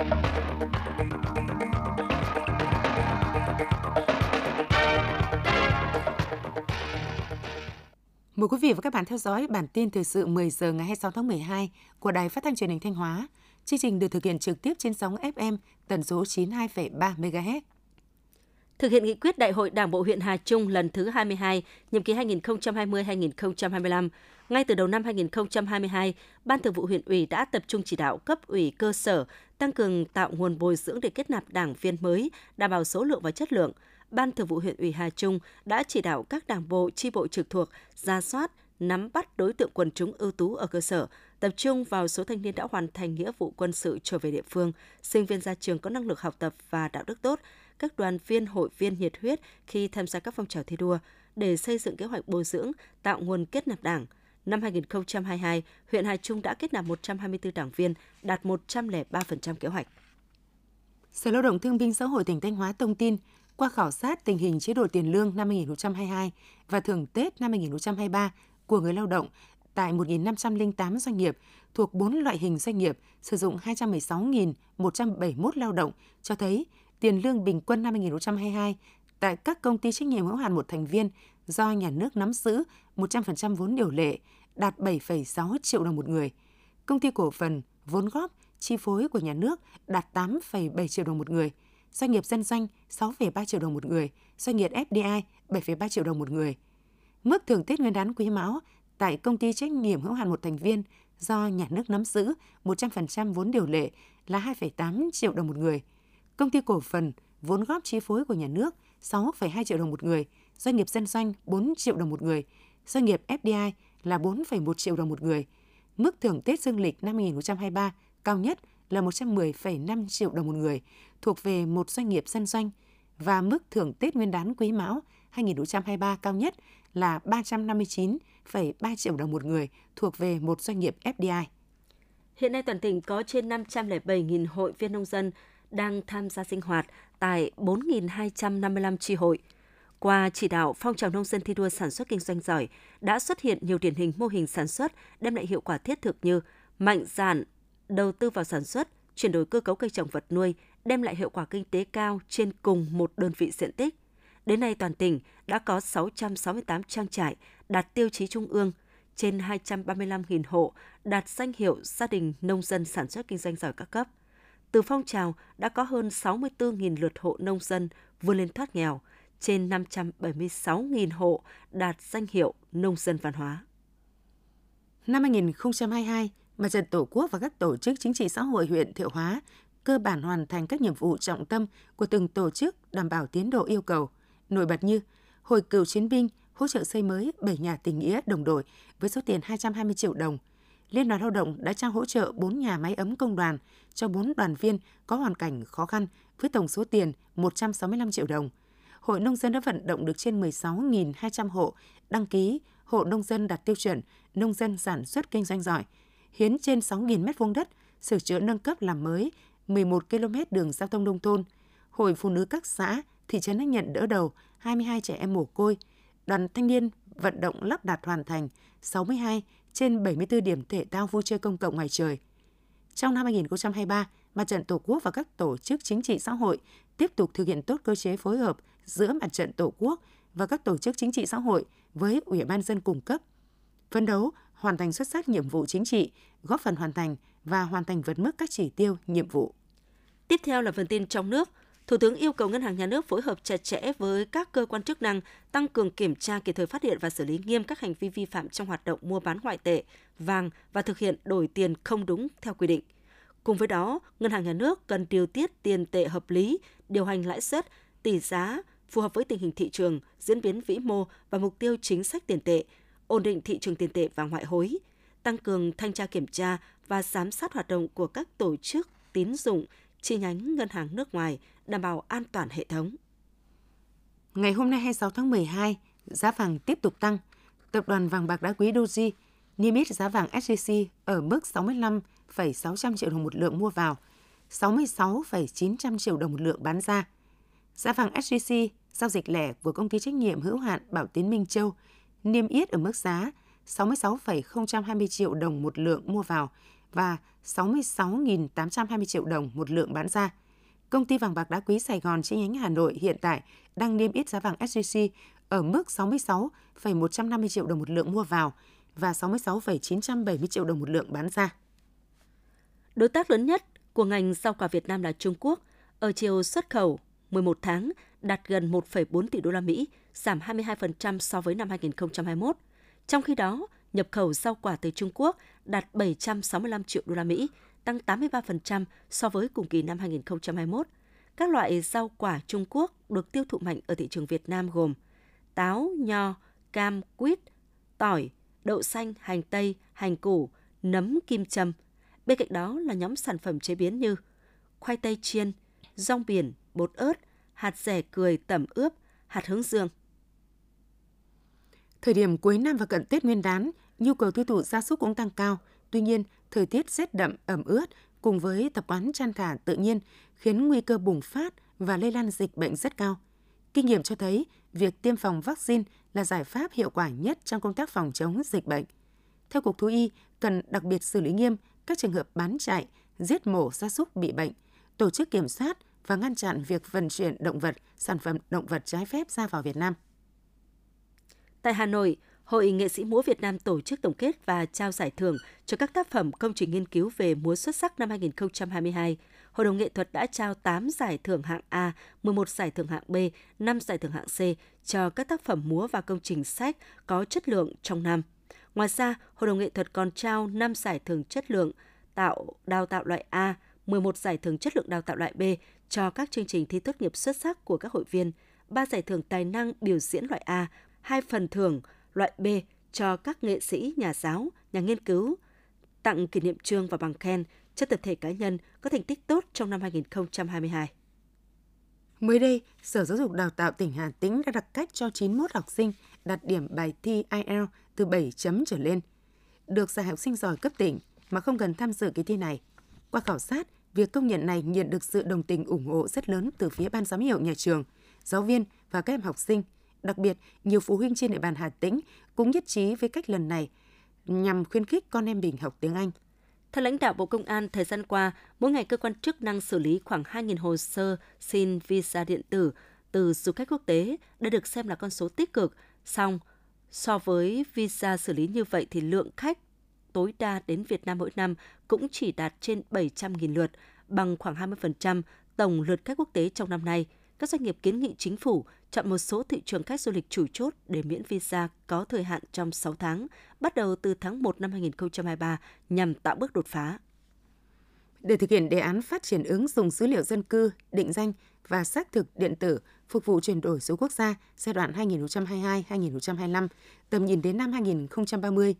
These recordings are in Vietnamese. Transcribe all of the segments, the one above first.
Mời quý vị và các bạn theo dõi bản tin thời sự 10 giờ ngày 26 tháng 12 của Đài Phát thanh Truyền hình Thanh Hóa. Chương trình được thực hiện trực tiếp trên sóng FM tần số 92,3 MHz. Thực hiện nghị quyết Đại hội Đảng bộ huyện Hà Trung lần thứ 22, nhiệm kỳ 2020-2025, ngay từ đầu năm 2022, Ban Thường vụ huyện ủy đã tập trung chỉ đạo cấp ủy cơ sở tăng cường tạo nguồn bồi dưỡng để kết nạp đảng viên mới, đảm bảo số lượng và chất lượng. Ban Thường vụ huyện ủy Hà Trung đã chỉ đạo các đảng bộ, chi bộ trực thuộc ra soát, nắm bắt đối tượng quần chúng ưu tú ở cơ sở, tập trung vào số thanh niên đã hoàn thành nghĩa vụ quân sự trở về địa phương, sinh viên ra trường có năng lực học tập và đạo đức tốt, các đoàn viên hội viên nhiệt huyết khi tham gia các phong trào thi đua để xây dựng kế hoạch bồi dưỡng, tạo nguồn kết nạp đảng. Năm 2022, huyện Hà Trung đã kết nạp 124 đảng viên, đạt 103% kế hoạch. Sở Lao động Thương binh Xã hội tỉnh Thanh Hóa thông tin, qua khảo sát tình hình chế độ tiền lương năm 2022 và thưởng Tết năm 2023 của người lao động tại 1.508 doanh nghiệp thuộc 4 loại hình doanh nghiệp sử dụng 216.171 lao động cho thấy tiền lương bình quân năm 2022 tại các công ty trách nhiệm hữu hạn một thành viên do nhà nước nắm giữ 100% vốn điều lệ đạt 7,6 triệu đồng một người. Công ty cổ phần vốn góp chi phối của nhà nước đạt 8,7 triệu đồng một người. Doanh nghiệp dân doanh 6,3 triệu đồng một người. Doanh nghiệp FDI 7,3 triệu đồng một người. Mức thưởng Tết Nguyên đán Quý Mão tại công ty trách nhiệm hữu hạn một thành viên do nhà nước nắm giữ 100% vốn điều lệ là 2,8 triệu đồng một người. Công ty cổ phần vốn góp chi phối của nhà nước 6,2 triệu đồng một người, doanh nghiệp dân doanh 4 triệu đồng một người, doanh nghiệp FDI là 4,1 triệu đồng một người. Mức thưởng Tết dương lịch năm 2023 cao nhất là 110,5 triệu đồng một người thuộc về một doanh nghiệp dân doanh và mức thưởng Tết Nguyên đán Quý Mão 2023 cao nhất là 359,3 triệu đồng một người thuộc về một doanh nghiệp FDI. Hiện nay toàn tỉnh có trên 507.000 hội viên nông dân đang tham gia sinh hoạt tại 4.255 tri hội. Qua chỉ đạo phong trào nông dân thi đua sản xuất kinh doanh giỏi, đã xuất hiện nhiều điển hình mô hình sản xuất đem lại hiệu quả thiết thực như mạnh dạn đầu tư vào sản xuất, chuyển đổi cơ cấu cây trồng vật nuôi, đem lại hiệu quả kinh tế cao trên cùng một đơn vị diện tích. Đến nay toàn tỉnh đã có 668 trang trại đạt tiêu chí trung ương, trên 235.000 hộ đạt danh hiệu gia đình nông dân sản xuất kinh doanh giỏi các cấp. Từ phong trào đã có hơn 64.000 lượt hộ nông dân vươn lên thoát nghèo, trên 576.000 hộ đạt danh hiệu nông dân văn hóa. Năm 2022, Mặt trận Tổ quốc và các tổ chức chính trị xã hội huyện Thiệu Hóa cơ bản hoàn thành các nhiệm vụ trọng tâm của từng tổ chức đảm bảo tiến độ yêu cầu. Nổi bật như Hội cựu chiến binh hỗ trợ xây mới 7 nhà tình nghĩa đồng đội với số tiền 220 triệu đồng. Liên đoàn Lao động đã trao hỗ trợ 4 nhà máy ấm công đoàn cho 4 đoàn viên có hoàn cảnh khó khăn với tổng số tiền 165 triệu đồng. Hội Nông dân đã vận động được trên 16.200 hộ đăng ký hộ nông dân đạt tiêu chuẩn nông dân sản xuất kinh doanh giỏi, hiến trên 6.000 m2 đất, sửa chữa nâng cấp làm mới 11 km đường giao thông nông thôn. Hội Phụ nữ các xã, thị trấn đã nhận đỡ đầu 22 trẻ em mồ côi. Đoàn thanh niên vận động lắp đặt hoàn thành 62 trên 74 điểm thể thao vui chơi công cộng ngoài trời. Trong năm 2023, Mặt trận Tổ quốc và các tổ chức chính trị xã hội tiếp tục thực hiện tốt cơ chế phối hợp giữa Mặt trận Tổ quốc và các tổ chức chính trị xã hội với Ủy ban dân cung cấp. Phấn đấu hoàn thành xuất sắc nhiệm vụ chính trị, góp phần hoàn thành và hoàn thành vượt mức các chỉ tiêu, nhiệm vụ. Tiếp theo là phần tin trong nước. Thủ tướng yêu cầu Ngân hàng Nhà nước phối hợp chặt chẽ với các cơ quan chức năng, tăng cường kiểm tra kịp thời phát hiện và xử lý nghiêm các hành vi vi phạm trong hoạt động mua bán ngoại tệ, vàng và thực hiện đổi tiền không đúng theo quy định. Cùng với đó, Ngân hàng Nhà nước cần điều tiết tiền tệ hợp lý, điều hành lãi suất, tỷ giá phù hợp với tình hình thị trường, diễn biến vĩ mô và mục tiêu chính sách tiền tệ, ổn định thị trường tiền tệ và ngoại hối, tăng cường thanh tra kiểm tra và giám sát hoạt động của các tổ chức tín dụng, chi nhánh ngân hàng nước ngoài, đảm bảo an toàn hệ thống. Ngày hôm nay 26 tháng 12, giá vàng tiếp tục tăng. Tập đoàn vàng bạc đá quý Doji niêm yết giá vàng SJC ở mức 65,600 triệu đồng một lượng mua vào, 66,900 triệu đồng một lượng bán ra. Giá vàng SJC giao dịch lẻ của công ty trách nhiệm hữu hạn Bảo Tiến Minh Châu niêm yết ở mức giá 66,020 triệu đồng một lượng mua vào và 66.820 triệu đồng một lượng bán ra. Công ty vàng bạc đá quý Sài Gòn chi nhánh Hà Nội hiện tại đang niêm yết giá vàng SJC ở mức 66,150 triệu đồng một lượng mua vào và 66,970 triệu đồng một lượng bán ra. Đối tác lớn nhất của ngành rau quả Việt Nam là Trung Quốc. Ở chiều xuất khẩu 11 tháng đạt gần 1,4 tỷ đô la Mỹ, giảm 22% so với năm 2021. Trong khi đó, nhập khẩu rau quả từ Trung Quốc đạt 765 triệu đô la Mỹ, tăng 83% so với cùng kỳ năm 2021. Các loại rau quả Trung Quốc được tiêu thụ mạnh ở thị trường Việt Nam gồm táo, nho, cam, quýt, tỏi, đậu xanh, hành tây, hành củ, nấm kim châm. Bên cạnh đó là nhóm sản phẩm chế biến như khoai tây chiên, rong biển, bột ớt, hạt rẻ cười tẩm ướp, hạt hướng dương. Thời điểm cuối năm và cận Tết Nguyên đán, nhu cầu tiêu thụ gia súc cũng tăng cao. Tuy nhiên, thời tiết rét đậm, ẩm ướt cùng với tập quán chăn thả tự nhiên khiến nguy cơ bùng phát và lây lan dịch bệnh rất cao. Kinh nghiệm cho thấy, việc tiêm phòng vaccine là giải pháp hiệu quả nhất trong công tác phòng chống dịch bệnh. Theo Cục Thú y, cần đặc biệt xử lý nghiêm các trường hợp bán chạy, giết mổ gia súc bị bệnh, tổ chức kiểm soát và ngăn chặn việc vận chuyển động vật, sản phẩm động vật trái phép ra vào Việt Nam. Tại Hà Nội, Hội Nghệ sĩ múa Việt Nam tổ chức tổng kết và trao giải thưởng cho các tác phẩm công trình nghiên cứu về múa xuất sắc năm 2022. Hội đồng nghệ thuật đã trao 8 giải thưởng hạng A, 11 giải thưởng hạng B, 5 giải thưởng hạng C cho các tác phẩm múa và công trình sách có chất lượng trong năm. Ngoài ra, Hội đồng nghệ thuật còn trao 5 giải thưởng chất lượng tạo đào tạo loại A, 11 giải thưởng chất lượng đào tạo loại B cho các chương trình thi tốt nghiệp xuất sắc của các hội viên, 3 giải thưởng tài năng biểu diễn loại A, hai phần thưởng loại B cho các nghệ sĩ, nhà giáo, nhà nghiên cứu, tặng kỷ niệm trương và bằng khen cho tập thể cá nhân có thành tích tốt trong năm 2022. Mới đây, Sở Giáo dục Đào tạo tỉnh Hà Tĩnh đã đặt cách cho 91 học sinh đạt điểm bài thi IELTS từ 7 chấm trở lên, được giải học sinh giỏi cấp tỉnh mà không cần tham dự kỳ thi này. Qua khảo sát, việc công nhận này nhận được sự đồng tình ủng hộ rất lớn từ phía ban giám hiệu nhà trường, giáo viên và các em học sinh. Đặc biệt, nhiều phụ huynh trên địa bàn Hà Tĩnh cũng nhất trí với cách lần này nhằm khuyến khích con em mình học tiếng Anh. Theo lãnh đạo Bộ Công an, thời gian qua, mỗi ngày cơ quan chức năng xử lý khoảng 2.000 hồ sơ xin visa điện tử từ du khách quốc tế đã được xem là con số tích cực. Song, so với visa xử lý như vậy thì lượng khách tối đa đến Việt Nam mỗi năm cũng chỉ đạt trên 700.000 lượt, bằng khoảng 20% tổng lượt khách quốc tế trong năm nay. Các doanh nghiệp kiến nghị chính phủ chọn một số thị trường khách du lịch chủ chốt để miễn visa có thời hạn trong 6 tháng, bắt đầu từ tháng 1 năm 2023 nhằm tạo bước đột phá. Để thực hiện đề án phát triển ứng dụng dữ liệu dân cư, định danh và xác thực điện tử phục vụ chuyển đổi số quốc gia giai đoạn 2022-2025, tầm nhìn đến năm 2030,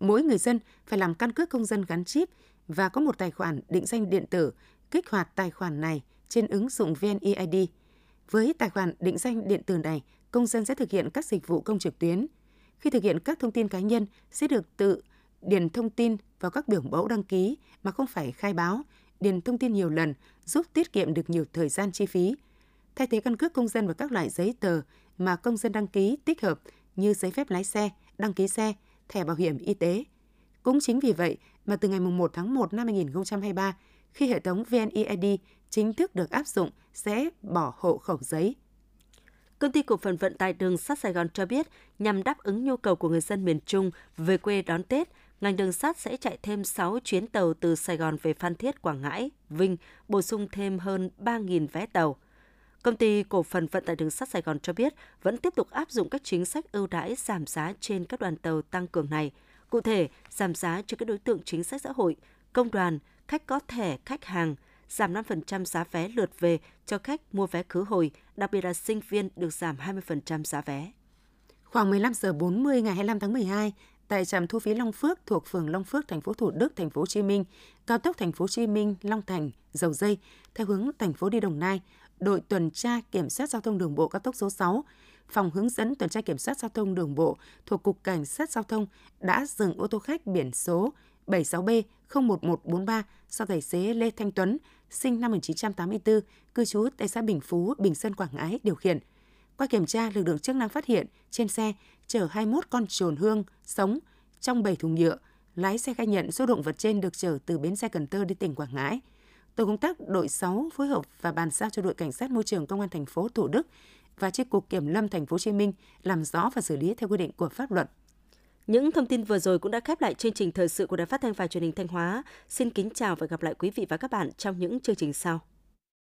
mỗi người dân phải làm căn cước công dân gắn chip và có một tài khoản định danh điện tử, kích hoạt tài khoản này trên ứng dụng VNeID. Với tài khoản định danh điện tử này, công dân sẽ thực hiện các dịch vụ công trực tuyến. Khi thực hiện các thông tin cá nhân sẽ được tự điền thông tin vào các biểu mẫu đăng ký mà không phải khai báo, điền thông tin nhiều lần giúp tiết kiệm được nhiều thời gian chi phí. Thay thế căn cước công dân và các loại giấy tờ mà công dân đăng ký tích hợp như giấy phép lái xe, đăng ký xe, thẻ bảo hiểm y tế. Cũng chính vì vậy mà từ ngày 1 tháng 1 năm 2023, khi hệ thống VNeID chính thức được áp dụng sẽ bỏ hộ khẩu giấy. Công ty cổ phần vận tải đường sắt Sài Gòn cho biết, nhằm đáp ứng nhu cầu của người dân miền Trung về quê đón Tết, ngành đường sắt sẽ chạy thêm 6 chuyến tàu từ Sài Gòn về Phan Thiết, Quảng Ngãi, Vinh, bổ sung thêm hơn 3.000 vé tàu. Công ty cổ phần vận tải đường sắt Sài Gòn cho biết vẫn tiếp tục áp dụng các chính sách ưu đãi giảm giá trên các đoàn tàu tăng cường này. Cụ thể, giảm giá cho các đối tượng chính sách xã hội, công đoàn, khách có thẻ, khách hàng, giảm 5% giá vé lượt về cho khách mua vé khứ hồi, đặc biệt là sinh viên được giảm 20% giá vé. Khoảng 15 giờ 40 ngày 25 tháng 12, tại trạm thu phí Long Phước thuộc phường Long Phước, thành phố Thủ Đức, thành phố Hồ Chí Minh, cao tốc thành phố Hồ Chí Minh Long Thành, Dầu Dây theo hướng thành phố đi Đồng Nai, đội tuần tra kiểm soát giao thông đường bộ cao tốc số 6, phòng hướng dẫn tuần tra kiểm soát giao thông đường bộ thuộc cục cảnh sát giao thông đã dừng ô tô khách biển số 76B 01143 do tài xế Lê Thanh Tuấn, sinh năm 1984, cư trú tại xã Bình Phú, Bình Sơn, Quảng Ngãi điều khiển. Qua kiểm tra, lực lượng chức năng phát hiện trên xe chở 21 con trồn hương sống trong 7 thùng nhựa. Lái xe khai nhận số động vật trên được chở từ bến xe Cần Thơ đi tỉnh Quảng Ngãi. Tổ công tác đội 6 phối hợp và bàn giao cho đội cảnh sát môi trường công an thành phố Thủ Đức và chi cục kiểm lâm thành phố Hồ Chí Minh làm rõ và xử lý theo quy định của pháp luật. Những thông tin vừa rồi cũng đã khép lại chương trình thời sự của Đài Phát thanh và Truyền hình Thanh Hóa. Xin kính chào và gặp lại quý vị và các bạn trong những chương trình sau.